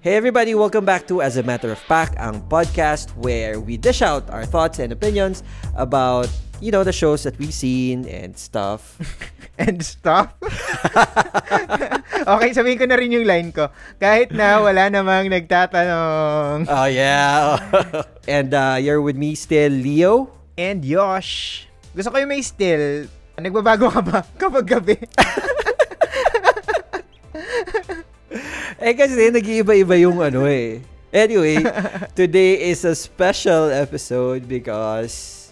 Hey everybody, welcome back to As a Matter of Fact, ang podcast where we dish out our thoughts and opinions about, you know, the shows that we've seen and stuff. and stuff. okay, sabihin ko na rin yung line ko. Kahit na wala namang nagtatanong. Oh yeah. and uh, you're with me still, Leo. And Yosh. Gusto ko yung may still. Nagbabago ka ba kapag gabi? Eh kasi nag-iiba-iba yung ano eh. Anyway, today is a special episode because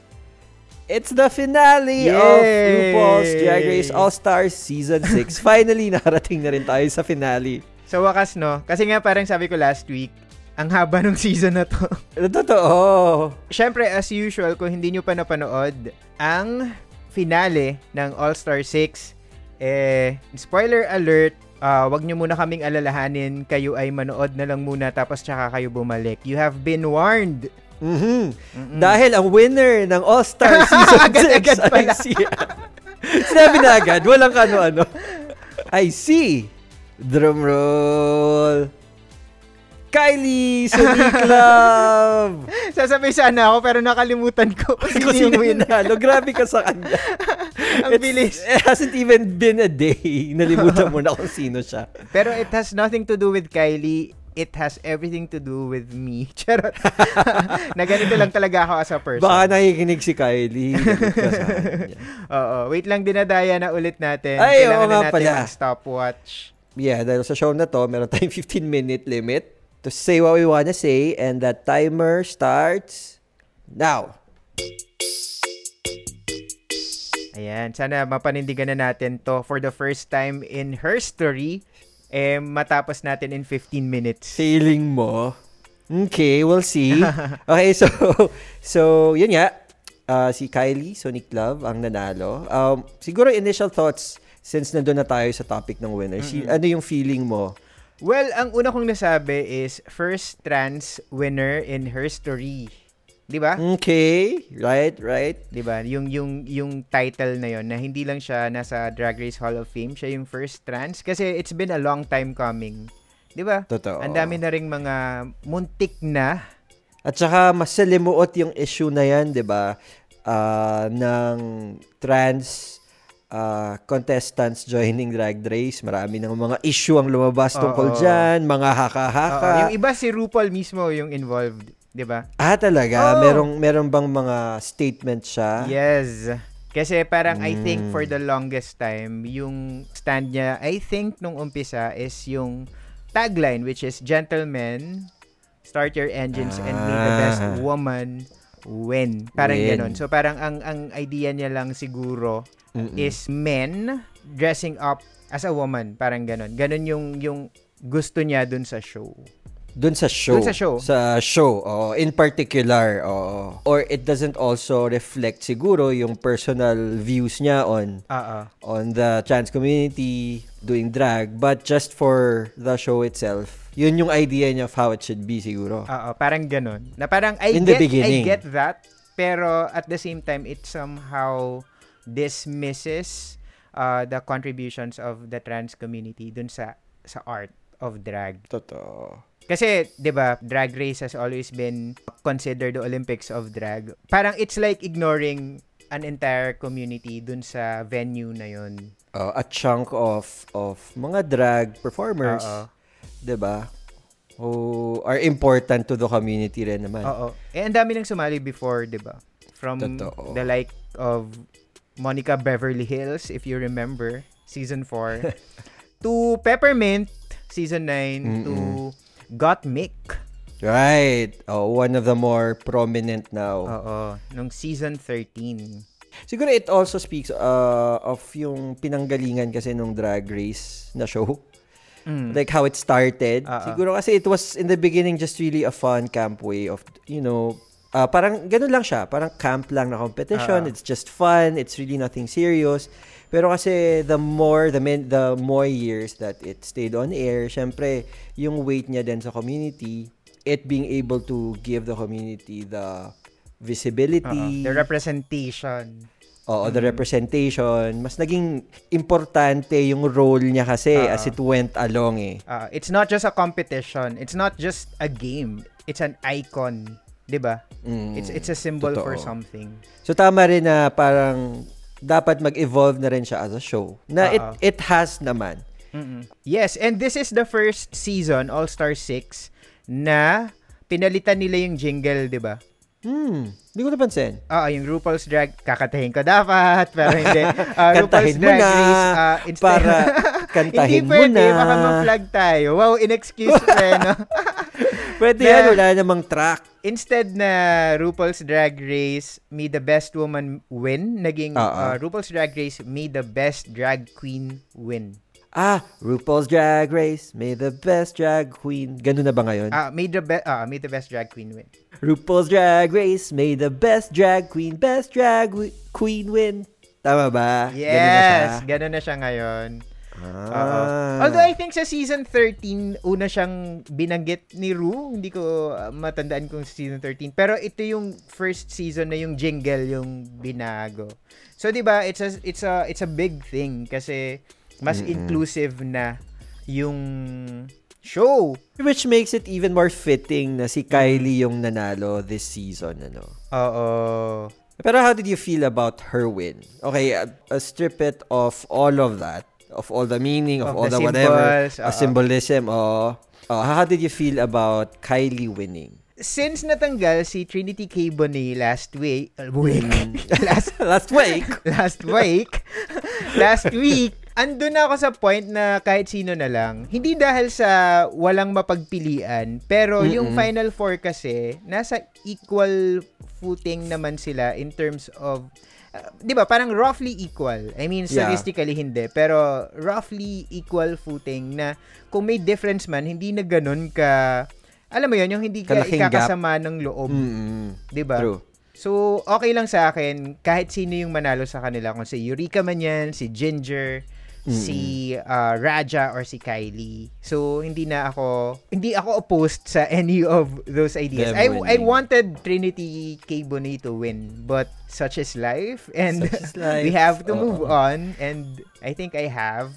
it's the finale Yay! of RuPaul's Drag Race All-Stars Season 6. Finally, narating na rin tayo sa finale. Sa wakas, no? Kasi nga parang sabi ko last week, ang haba ng season na to. Totoo. Siyempre, as usual, kung hindi nyo pa napanood, ang finale ng All-Star 6, eh, spoiler alert, uh, wag nyo muna kaming alalahanin, kayo ay manood na lang muna tapos tsaka kayo bumalik. You have been warned. Mm-hmm. Mm-mm. Dahil ang winner ng All-Star Season 6 agad-agad pala. I see. Sinabi na agad, walang ano-ano. I see. Drum roll. Kylie Sonic Love! Sasabi sana ako pero nakalimutan ko kung sino yung winner. Grabe ka sa kanya. Ang It's, bilis. It hasn't even been a day. Nalimutan mo na kung sino siya. Pero it has nothing to do with Kylie. It has everything to do with me. Charot. na ganito lang talaga ako as a person. Baka nakikinig si Kylie. Oo. Wait lang, dinadaya na ulit natin. Ay, Kailangan oo na natin pala. stopwatch. Yeah, dahil sa show na to, meron tayong 15-minute limit to say what we wanna say and the timer starts now. Ayan, sana mapanindigan na natin to for the first time in her story. Eh, matapos natin in 15 minutes. Feeling mo? Okay, we'll see. okay, so, so yun nga. Uh, si Kylie, Sonic Love, ang nanalo. Um, siguro initial thoughts since nandun na tayo sa topic ng winner. Mm-hmm. Si, ano yung feeling mo? Well, ang una kong nasabi is first trans winner in her story. 'Di ba? Okay, right, right. 'Di ba? Yung yung yung title na 'yon na hindi lang siya nasa Drag Race Hall of Fame, siya yung first trans kasi it's been a long time coming. 'Di ba? Totoo. Ang dami na ring mga muntik na at saka mas salimuot yung issue na 'yan, 'di ba? Uh, ng trans uh, contestants joining Drag Race. Marami ng mga issue ang lumabas tungkol dyan, mga haka-haka. Uh, yung iba si RuPaul mismo yung involved. 'Di ba? Ah, talaga. Oh. Merong meron bang mga statement siya? Yes. Kasi parang mm. I think for hmm. the longest time, yung stand niya, I think nung umpisa is yung tagline which is gentlemen, start your engines ah. and be the best ah. woman win. Parang win. ganun. So parang ang ang idea niya lang siguro Mm-mm. is men dressing up as a woman, parang ganun. Ganun yung yung gusto niya dun sa show. Dun sa show. Dun sa show. Sa show, oh, in particular, oh. Or it doesn't also reflect siguro yung personal views niya on uh-uh. on the trans community doing drag, but just for the show itself. Yun yung idea niya of how it should be siguro. Oo, parang ganun. Na parang I in get the beginning. I get that, pero at the same time it somehow dismisses uh, the contributions of the trans community dun sa sa art of drag. Totoo. Kasi, 'di ba, drag race has always been considered the Olympics of drag. Parang it's like ignoring an entire community dun sa venue na 'yon. Uh, a chunk of of mga drag performers, Uh-oh. 'di ba? Who are important to the community rin naman. Oo. Eh ang dami nang sumali before, 'di ba? From Totoo. the like of Monica Beverly Hills, if you remember, season 4, to Peppermint, season 9, Mm-mm. to Gottmik. Right. Oh, one of the more prominent now. Oo. Nung season 13. Siguro it also speaks uh, of yung pinanggalingan kasi nung Drag Race na show. Mm. Like how it started. Uh-uh. Siguro kasi it was in the beginning just really a fun camp way of, you know, uh, parang ganun lang siya. Parang camp lang na competition. Uh-uh. It's just fun. It's really nothing serious. Pero kasi the more the men, the more years that it stayed on air, syempre yung weight niya din sa community, it being able to give the community the visibility, uh-huh. the representation. Oo, the representation. Mas naging importante yung role niya kasi uh, as it went along eh. Uh, it's not just a competition. It's not just a game. It's an icon. 'di ba? Mm, it's it's a symbol totoo. for something. So tama rin na parang dapat mag-evolve na rin siya as a show. Na Uh-oh. it it has naman. Mm-mm. Yes, and this is the first season All Star 6 na pinalitan nila yung jingle, 'di ba? Hmm, hindi ko napansin. Oo, uh, yung RuPaul's Drag, kakatahin ko dapat, pero hindi. Uh, RuPaul's Drag na, Race, uh, instead, para kantahin mo pwede, na. Hindi baka ma-flag tayo. Wow, inexcuse pa, no? pwede na, yan, wala namang track. Instead na RuPaul's Drag Race, May the Best Woman win, naging uh-uh. uh, RuPaul's Drag Race, May the Best Drag Queen win. Ah, RuPaul's Drag Race, may the best drag queen. Ganun na ba ngayon? Ah, may the best ah, may the best drag queen win. RuPaul's Drag Race, may the best drag queen, best drag queen win. Tama ba? Yes, ganun na siya, na siya ngayon. Ah. Although I think sa season 13, una siyang binanggit ni Ru. Hindi ko uh, matandaan kung season 13. Pero ito yung first season na yung jingle yung binago. So 'di ba, it's a it's a it's a big thing kasi mas Mm-mm. inclusive na yung show. Which makes it even more fitting na si Kylie yung nanalo this season, ano? Oo. Pero how did you feel about her win? Okay, uh, uh, strip it of all of that, of all the meaning, of, of all the, the whatever, a symbolism. Oh, uh, how did you feel about Kylie winning? Since natanggal si Trinity K. Bonet last week, uh, week, last last week, last week, last week, ando na ako sa point na kahit sino na lang. Hindi dahil sa walang mapagpilian, pero Mm-mm. yung Final Four kasi, nasa equal footing naman sila in terms of uh, 'di ba parang roughly equal. I mean statistically yeah. hindi pero roughly equal footing na kung may difference man hindi na ganun ka alam mo yon yung hindi ka ikakasama ng loob. Mm-hmm. 'di ba? So, okay lang sa akin kahit sino yung manalo sa kanila kung si Eureka man yan, si Ginger, mm-hmm. si uh, Raja or si Kylie. So hindi na ako hindi ako opposed sa any of those ideas. I I wanted Trinity K Bonet to win, but such is life and is life. we have to Uh-oh. move on and I think I have.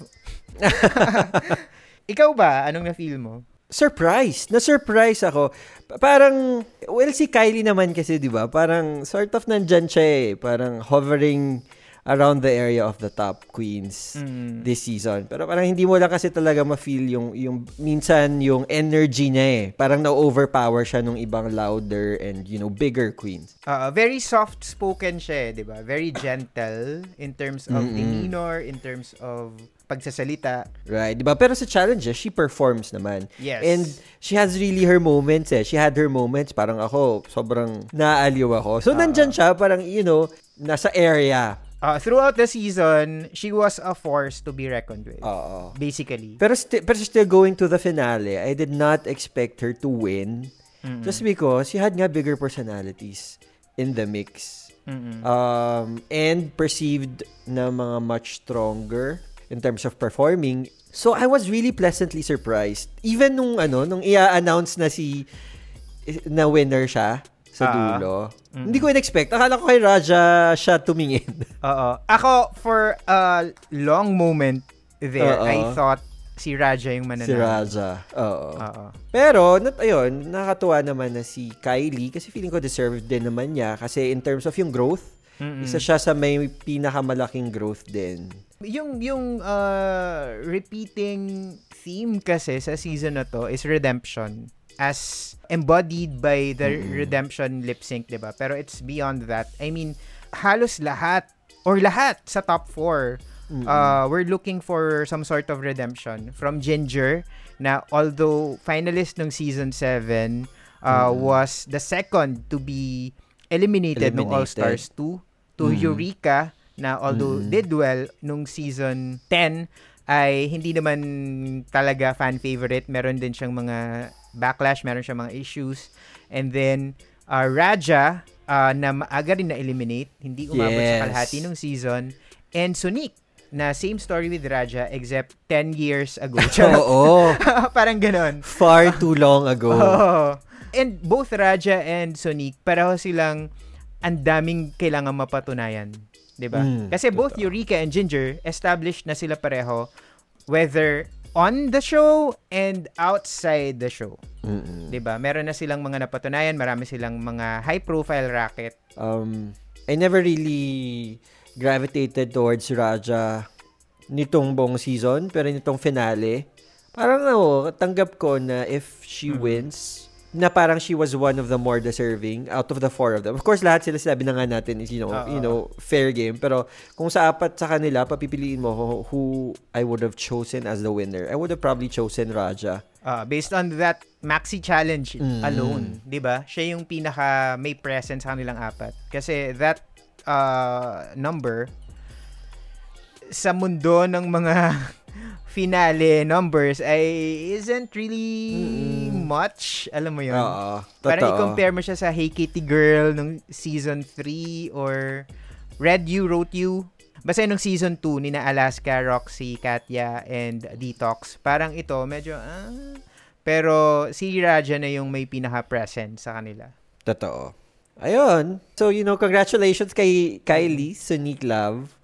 Ikaw ba anong na-feel mo? surprise. Na-surprise ako. Parang, well, si Kylie naman kasi, di ba? Parang, sort of nandyan siya eh. Parang hovering around the area of the top queens mm. this season. Pero parang hindi mo lang kasi talaga ma-feel yung, yung minsan yung energy niya eh. Parang na-overpower siya nung ibang louder and, you know, bigger queens. Uh, very soft-spoken siya eh, di ba? Very gentle in terms of Mm-mm. demeanor, in terms of pagsasalita. Right, 'di ba? Pero sa challenges, she performs naman. Yes. And she has really her moments eh. She had her moments, parang ako, sobrang naaliw ako. So, uh, nandyan siya, parang, you know, nasa area Uh, throughout the season, she was a force to be reckoned with. Oo. Basically. Pero, sti- pero still going to the finale, I did not expect her to win. Mm-mm. Just because she had nga bigger personalities in the mix. Mm-mm. Um, and perceived na mga much stronger in terms of performing. So I was really pleasantly surprised. Even nung ano, nung i-announce na si na winner siya, sa uh, dulo. Mm-hmm. Hindi ko in-expect. Akala ko kay Raja siya tumingin. Oo. Ako, for a long moment there, Uh-oh. I thought si Raja yung mananalo. Si Raja. Oo. Oo. Pero, nat, ayun, nakatuwa naman na si Kylie kasi feeling ko deserved din naman niya kasi in terms of yung growth, Mm-mm. isa siya sa may pinakamalaking growth din. Yung yung uh, repeating theme kasi sa season na to is redemption as embodied by the mm-hmm. redemption lip sync, 'di ba? Pero it's beyond that. I mean, halos lahat or lahat sa top 4 mm-hmm. uh, we're looking for some sort of redemption from Ginger na although finalist ng season 7 uh, mm-hmm. was the second to be eliminated, eliminated. ng All Stars 2 to mm-hmm. Eureka na although mm-hmm. did well nung season 10 ay hindi naman talaga fan favorite meron din siyang mga backlash, meron siya mga issues. And then, uh, Raja, uh, na maaga rin na-eliminate, hindi umabot yes. sa kalahati ng season. And Sonic, na same story with Raja except 10 years ago. Oo. Parang ganon. Far too long ago. Oh. And both Raja and Sonic, pareho silang ang daming kailangan mapatunayan. 'di ba? Mm, Kasi both. Eureka and Ginger established na sila pareho whether on the show and outside the show. Mm-mm. 'Di ba? Meron na silang mga napatunayan, marami silang mga high profile racket. Um I never really gravitated towards Raja nitong buong season, pero nitong finale, parang ako, tanggap ko na if she mm-hmm. wins, na parang she was one of the more deserving out of the four of them. Of course, lahat sila sinabi na nga natin is, you know, uh-huh. you know, fair game. Pero kung sa apat sa kanila, papipiliin mo who, who I would have chosen as the winner. I would have probably chosen Raja. Uh, based on that maxi challenge mm. alone, 'di ba? Siya yung pinaka may presence sa kanilang apat. Kasi that uh, number sa mundo ng mga finale numbers ay isn't really mm-hmm. Much. Alam mo yun? Oo. Parang i-compare mo siya sa Hey Kitty Girl nung season 3 or Red You Wrote You. Basta nung season 2 ni na Alaska, Roxy, Katya, and Detox. Parang ito, medyo, ah, pero si Raja na yung may pinaka-present sa kanila. Totoo. Ayun. So, you know, congratulations kay Kylie, Sonic Love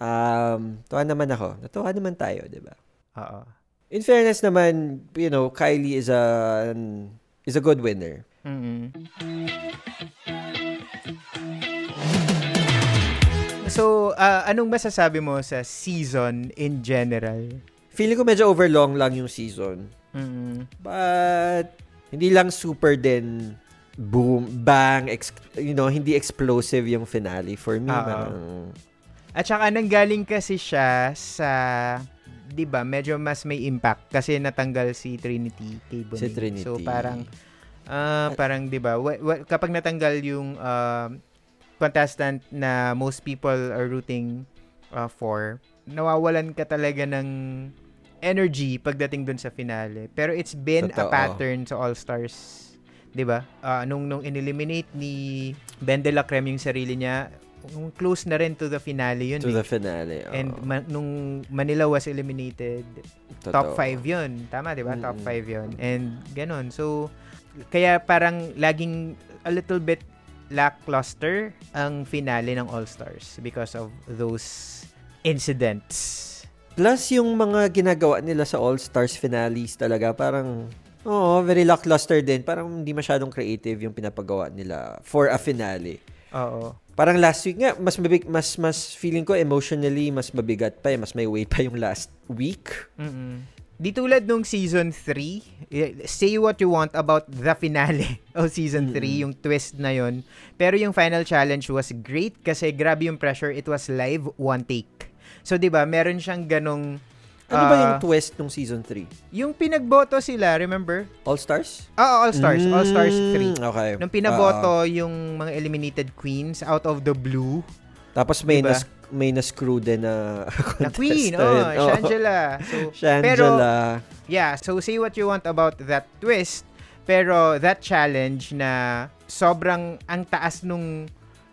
um, tuwa naman ako. Natuwa naman tayo, di ba? Oo. In fairness naman, you know, Kylie is a is a good winner. Mm-hmm. So, uh, anong masasabi mo sa season in general? Feeling ko medyo overlong lang yung season. Mm-hmm. But, hindi lang super din boom, bang, ex- you know, hindi explosive yung finale. For me, Uh-oh. At saka nanggaling kasi siya sa 'di ba, medyo mas may impact kasi natanggal si Trinity Cable. Si Trinity. So parang uh, parang 'di ba, w- w- kapag natanggal yung uh, contestant na most people are rooting uh, for, nawawalan ka talaga ng energy pagdating dun sa finale. Pero it's been Totoo. a pattern sa All Stars 'di ba? Uh, nung nung ineliminate ni Ben de la Creme yung sarili niya, close na rin to the finale yun. To eh. the finale. Oh. And ma- nung Manila was eliminated, Totoo. top 5 yun. Tama, di ba? Mm. Top 5 yun. And ganun. So, kaya parang laging a little bit lackluster ang finale ng All-Stars because of those incidents. Plus, yung mga ginagawa nila sa All-Stars finales talaga, parang, oh, very lackluster din. Parang hindi masyadong creative yung pinapagawa nila for a finale. Oo. Parang last week nga, mas mabig, mas mas feeling ko emotionally mas mabigat pa, eh, mas may weight pa yung last week. Mm. Di tulad nung season 3, say what you want about the finale of season 3, mm-hmm. yung twist na yon. Pero yung final challenge was great kasi grabe yung pressure. It was live, one take. So, di ba, meron siyang ganong ano ba yung ah, twist nung season 3? Yung pinagboto sila, remember? All Stars? Oo, oh, All Stars. Mm, All Stars 3. Okay. Nung pinaboto uh, yung mga eliminated queens out of the blue. Tapos may diba? nas may na-screw din na Na queen, oh, oh. Shangela. So, Shangela. Pero, yeah, so say what you want about that twist. Pero that challenge na sobrang ang taas nung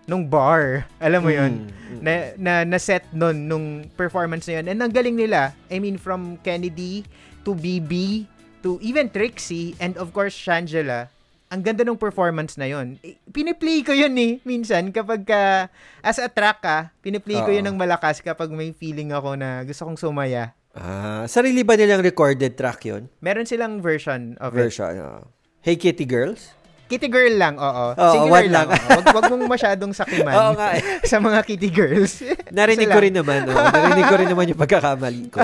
nung bar. Alam mo 'yon. Mm, Na na na set nun nung performance na 'yon. And ang galing nila. I mean from Kennedy to BB to even Trixie and of course Shangela. Ang ganda ng performance na 'yon. Piniplay ko 'yun eh minsan kapag ka as a track ka, piniplay ko 'yun ng malakas kapag may feeling ako na gusto kong sumaya. Ah, sarili ba nilang recorded track 'yon? Meron silang version of version, it. Version. Uh. Hey Kitty Girls? Kitty girl lang, oo. oo Singular lang. lang. wag, wag mong masyadong sakiman oo nga, eh. sa mga kitty girls. Narinig ko rin naman. Oh. Narinig ko rin naman yung pagkakamali ko.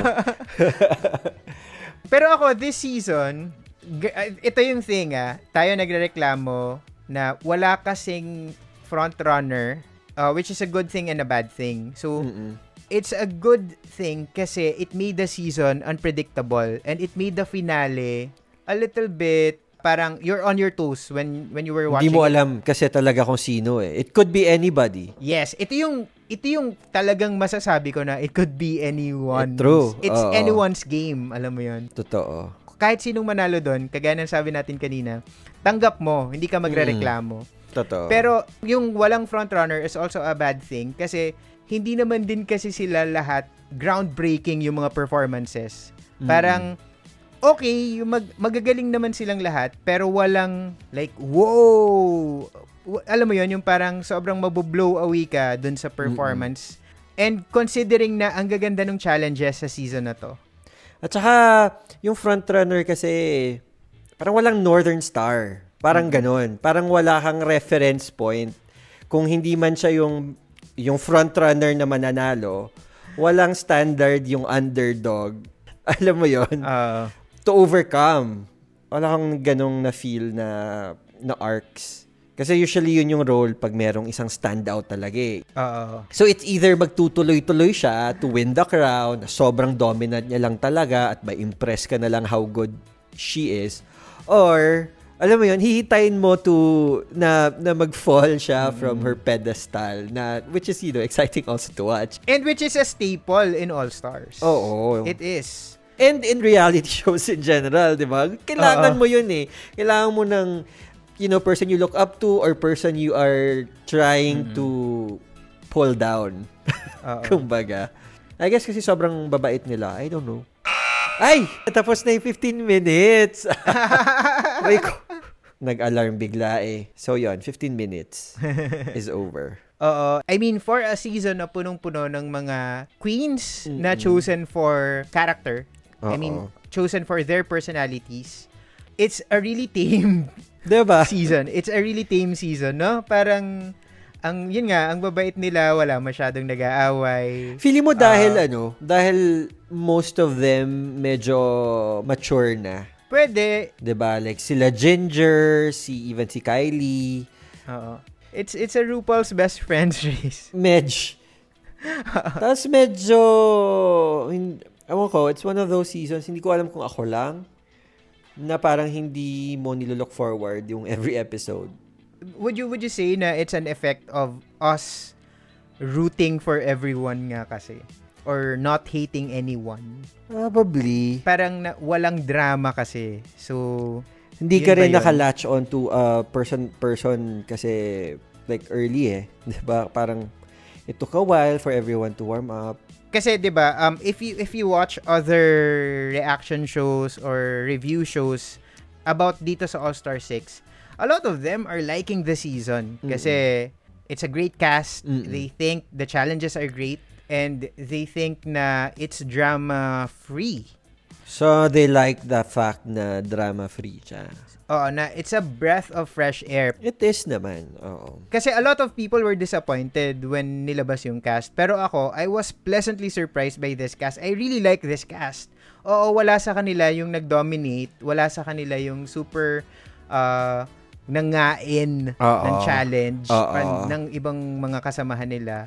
Pero ako, this season, uh, ito yung thing ah, tayo nagrereklamo na wala kasing front runner, uh, which is a good thing and a bad thing. So, Mm-mm. it's a good thing kasi it made the season unpredictable and it made the finale a little bit parang you're on your toes when when you were watching. Hindi mo alam kasi talaga kung sino eh. It could be anybody. Yes, ito yung ito yung talagang masasabi ko na it could be anyone. Yeah, true. It's Oo. anyone's game, alam mo 'yon. Totoo. Kahit sinong manalo doon, kagaya ng sabi natin kanina, tanggap mo, hindi ka magrereklamo. Mm. Totoo. Pero yung walang frontrunner is also a bad thing kasi hindi naman din kasi sila lahat groundbreaking yung mga performances. Parang mm okay, mag magagaling naman silang lahat, pero walang like, wow, alam mo yon yung parang sobrang mabublow away ka dun sa performance. Mm-hmm. And considering na ang gaganda ng challenges sa season na to. At saka, yung frontrunner kasi, parang walang Northern Star. Parang mm-hmm. ganon. Parang wala kang reference point. Kung hindi man siya yung, yung frontrunner na mananalo, walang standard yung underdog. Alam mo yon uh, To overcome. Wala kang ganong na feel na, na arcs. Kasi usually yun yung role pag merong isang standout talaga eh. Uh, so it's either magtutuloy-tuloy siya to win the crown, sobrang dominant niya lang talaga at ma-impress ka na lang how good she is. Or, alam mo yun, hihitain mo to na, na mag-fall siya mm. from her pedestal na which is, you know, exciting also to watch. And which is a staple in All Stars. Oo. It is. And in reality shows in general, di ba? Kailangan Uh-oh. mo yun eh. Kailangan mo ng you know, person you look up to or person you are trying mm-hmm. to pull down. Kumbaga. I guess kasi sobrang babait nila. I don't know. Ay! Tapos na yung 15 minutes. Ay ko. Nag-alarm bigla eh. So yon 15 minutes is over. Oo. I mean, for a season na punong-puno ng mga queens Mm-mm. na chosen for character, Uh-oh. I mean, chosen for their personalities, it's a really tame diba? season. It's a really tame season, no? Parang ang yun nga, ang babait nila, wala masyadong nag-aaway. Feeling mo dahil uh, ano, dahil most of them medyo mature na. Pwede. 'Di ba? Like sila Ginger, si even si Kylie. Oo. It's it's a RuPaul's best friends race. Medj. Tapos medyo, ewan ko, it's one of those seasons, hindi ko alam kung ako lang na parang hindi mo nilolook forward yung every episode. Would you would you say na it's an effect of us rooting for everyone nga kasi or not hating anyone? Probably. Parang na, walang drama kasi. So hindi ka rin naka-latch on to a person person kasi like early eh. 'Di ba? Parang it took a while for everyone to warm up kasi 'di ba um if you if you watch other reaction shows or review shows about dito sa All Star 6 a lot of them are liking the season kasi Mm-mm. it's a great cast Mm-mm. they think the challenges are great and they think na it's drama free so they like the fact na drama free siya Oo, na it's a breath of fresh air. It is naman, oo. Kasi a lot of people were disappointed when nilabas yung cast. Pero ako, I was pleasantly surprised by this cast. I really like this cast. Oo, wala sa kanila yung nag-dominate. Wala sa kanila yung super uh, nangain Uh-oh. ng challenge Uh-oh. ng ibang mga kasamahan nila.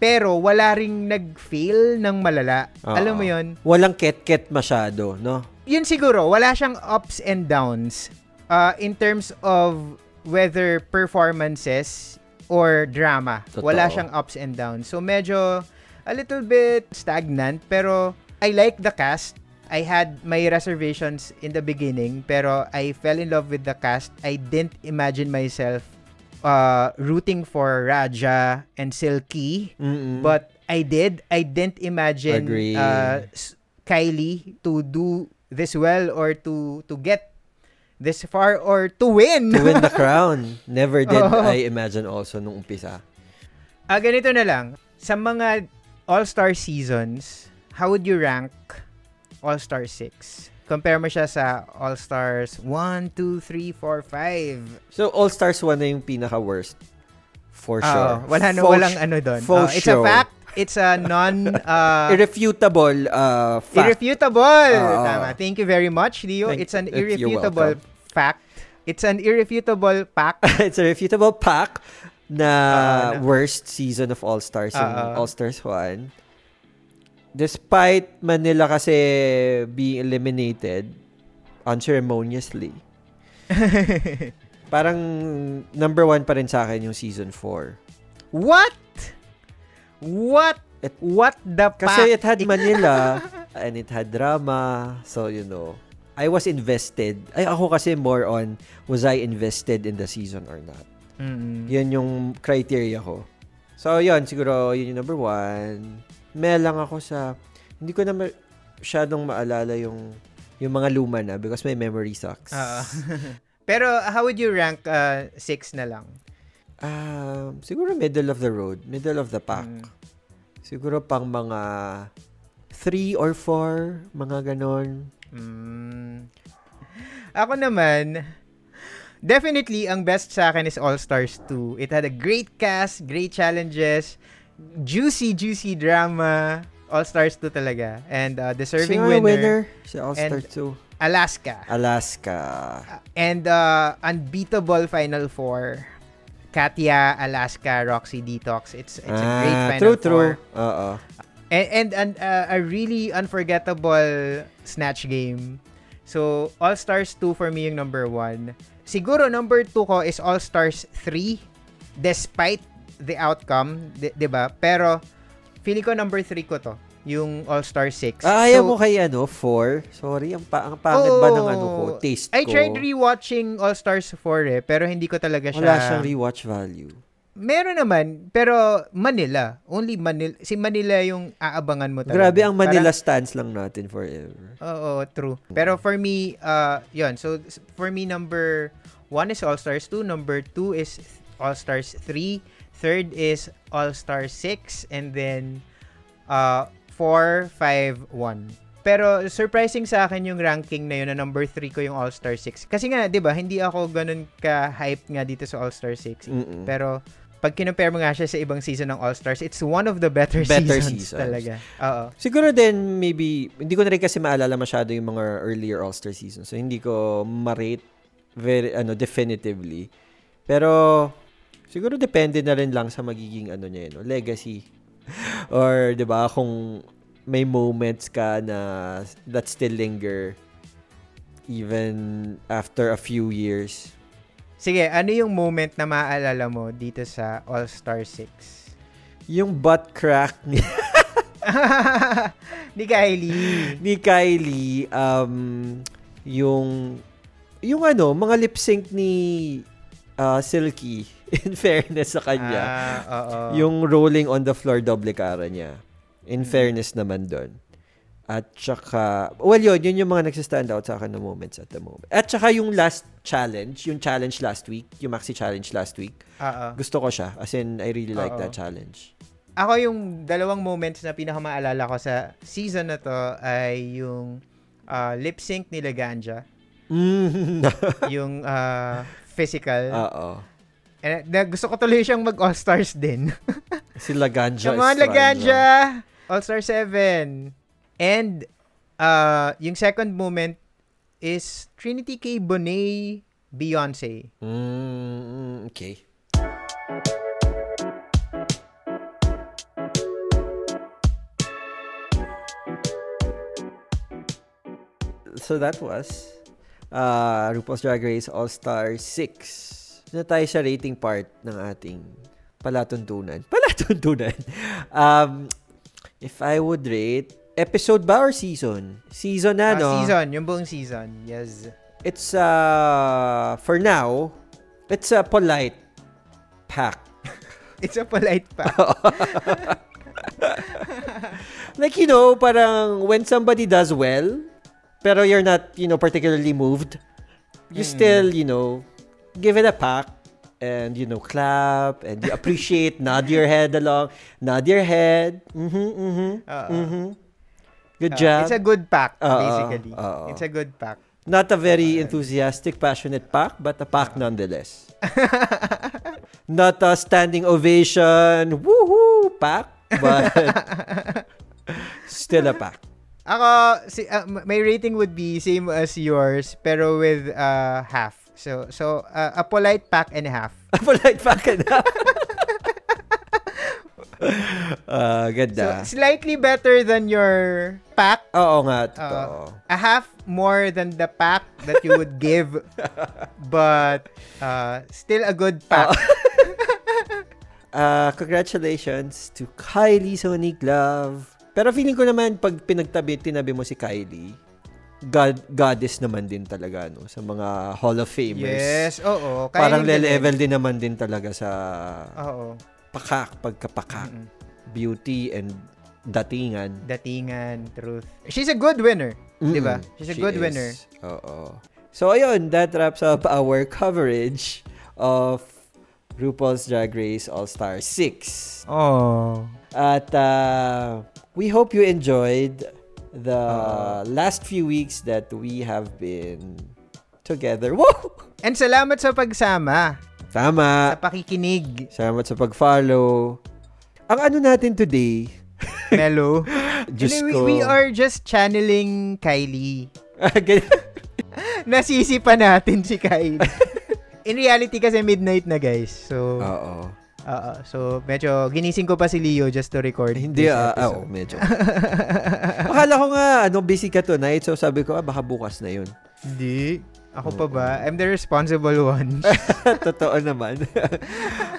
Pero wala ring nag-fail ng malala. Uh-oh. Alam mo yon Walang ket-ket masyado, no? Yun siguro, wala siyang ups and downs uh, in terms of whether performances or drama. Totoo. Wala siyang ups and downs. So medyo a little bit stagnant pero I like the cast. I had my reservations in the beginning pero I fell in love with the cast. I didn't imagine myself uh, rooting for Raja and Silky Mm-mm. but I did. I didn't imagine uh, Kylie to do this well or to to get this far or to win. to win the crown. Never did oh. I imagine also nung umpisa. Ah, ganito na lang. Sa mga All-Star seasons, how would you rank All-Star 6? Compare mo siya sa All-Stars 1, 2, 3, 4, 5. So, All-Stars 1 na yung pinaka-worst. For sure. Oh, wala na, walang sh- ano doon. For oh, it's a fact. It's a non... Uh, irrefutable uh, fact. Irrefutable! Uh, Tama. Thank you very much, Leo. Thank, it's an irrefutable fact. It's an irrefutable fact. it's a refutable fact na uh, worst season of All-Stars uh, in All-Stars 1. Despite Manila kasi being eliminated unceremoniously, parang number one pa rin sa akin yung season 4. What? What? It, what the Kasi it had Manila and it had drama. So, you know, I was invested. Ay, ako kasi more on, was I invested in the season or not? Mm-hmm. Yun yung criteria ko. So, yun, siguro, yun yung number one. May lang ako sa, hindi ko na masyadong maalala yung, yung mga luma na because my memory sucks. Uh, pero, how would you rank uh, six na lang? Um, siguro middle of the road, middle of the pack. Mm. Siguro pang mga 3 or 4, mga ganon. Mm. Ako naman, definitely ang best sa akin is All Stars 2. It had a great cast, great challenges, juicy, juicy drama. All Stars 2 talaga. And uh, deserving winner. winner. Si All Stars 2. Alaska. Alaska. And uh, unbeatable Final Four. Katya, Alaska, Roxy Detox. It's it's a great ah, Final true, Four. True, true. Oo. And, and, and uh, a really unforgettable Snatch game. So, All Stars 2 for me yung number 1. Siguro number 2 ko is All Stars 3 despite the outcome, 'di ba? Pero feeling ko number 3 ko to yung All-Star 6. Ah, ayaw so, mo kay ano, 4? Sorry, ang, pa- ang pangit oh, ba ng ano ko, taste I ko. I tried rewatching All-Stars 4 eh, pero hindi ko talaga siya... Wala siyang rewatch value. Meron naman, pero Manila. Only Manila. Si Manila yung aabangan mo talaga. Grabe, ang Manila Parang, stands lang natin forever. Oo, true. Pero for me, uh, yun. So, for me, number 1 is All-Stars 2. Number 2 is All-Stars 3. Third is All-Stars 6. And then, uh, 4, 5, 1. Pero surprising sa akin yung ranking na yun na number 3 ko yung All-Star 6. Kasi nga, 'di ba, hindi ako ganun ka-hype nga dito sa All-Star 6. Mm-mm. Pero pag kinumpare mo nga siya sa ibang season ng All-Stars, it's one of the better, better seasons, seasons talaga. Oo. Siguro din maybe hindi ko na rin kasi maalala masyado yung mga earlier All-Star seasons. So hindi ko ma-rate very ano definitively. Pero siguro depende na rin lang sa magiging ano niya, no, legacy Or, di ba, kung may moments ka na that still linger even after a few years. Sige, ano yung moment na maaalala mo dito sa All-Star 6? Yung butt crack ni... ni Kylie. Ni Kylie, um, yung, yung ano, mga lip sync ni uh, Silky in fairness sa kanya. Ah, yung rolling on the floor double cara niya. In hmm. fairness naman doon. At saka, well yun, yun yung mga nagsistand out sa akin na moments at the moment. At saka yung last challenge, yung challenge last week, yung maxi challenge last week, Uh-oh. gusto ko siya. As in, I really like Uh-oh. that challenge. Ako yung dalawang moments na pinakamaalala ko sa season na to ay yung uh, lip sync ni Laganja. Mm. yung uh, physical. Oo. And na, gusto ko tuloy siyang mag All-Stars din. si Laganja Come on, Laganja! All-Star 7. And, uh, yung second moment is Trinity K. Bonet, Beyonce. Mm, okay. So that was uh, RuPaul's Drag Race All-Star 6. Na tayo sa rating part ng ating palatuntunan. Palatuntunan. Um, if I would rate, episode ba or season? Season na, uh, no? Season. Yung buong season. Yes. It's, uh, for now, it's a polite pack. it's a polite pack. like, you know, parang when somebody does well, pero you're not, you know, particularly moved, you mm. still, you know, give it a pack and, you know, clap and you appreciate, nod your head along, nod your head. Mm-hmm, mm-hmm, uh mm-hmm. Good uh, job. It's a good pack, uh basically. It's a good pack. Not a very enthusiastic, passionate pack, but a pack nonetheless. Not a standing ovation, woohoo pack, but still a pack. Ako, si, uh, my rating would be same as yours, pero with uh, half. So, so uh, a polite pack and a half. A polite pack and a half. uh, ganda. So, slightly better than your pack. Oo nga, totoo. Uh, a half more than the pack that you would give, but uh, still a good pack. uh, congratulations to Kylie Sonic Love pero feeling ko naman, pag pinagtabi, tinabi mo si Kylie, God, goddess naman din talaga, no? Sa mga Hall of Famers. Yes, oo. Kylie Parang le-level din naman din talaga sa oo. pakak, pagkapakak. Mm-hmm. Beauty and datingan. Datingan, truth. She's a good winner. Mm-hmm. Di ba? She's a She good is. winner. Oo. So, ayun, that wraps up our coverage of RuPaul's Drag Race All-Star 6. Oh. At uh, we hope you enjoyed the uh, last few weeks that we have been together. Woo! And salamat sa pagsama. Tama. Sa pakikinig. Salamat sa pag-follow. Ang ano natin today, Melo. Diyos we, ko. we are just channeling Kylie. Nasisi pa natin si Kylie. In reality kasi midnight na guys. So, Oo. Oo. So, medyo ginising ko pa si Leo just to record Hindi, ah, episode. oh, medyo. Akala ko nga, ano, busy ka tonight. So, sabi ko, ah, baka bukas na yun. Hindi. Ako pa ba? I'm the responsible one. Totoo naman.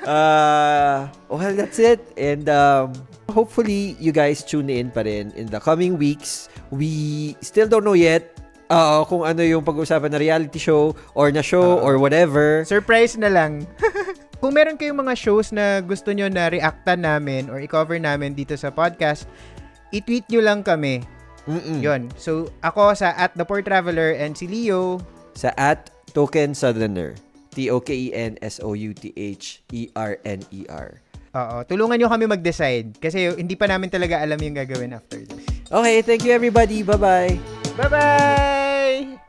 uh, well, that's it. And um, hopefully, you guys tune in pa rin in the coming weeks. We still don't know yet uh, kung ano yung pag-uusapan na reality show or na show Uh, or whatever. Surprise na lang. Kung meron kayong mga shows na gusto nyo na reactan namin or i-cover namin dito sa podcast, i-tweet nyo lang kami. Mm-mm. Yon. So, ako sa at the Poor Traveler and si Leo Sa at Token Southerner. T-O-K-E-N-S-O-U-T-H-E-R-N-E-R. Oo. Tulungan nyo kami mag-decide. Kasi hindi pa namin talaga alam yung gagawin after this. Okay, thank you everybody. Bye-bye. Bye-bye!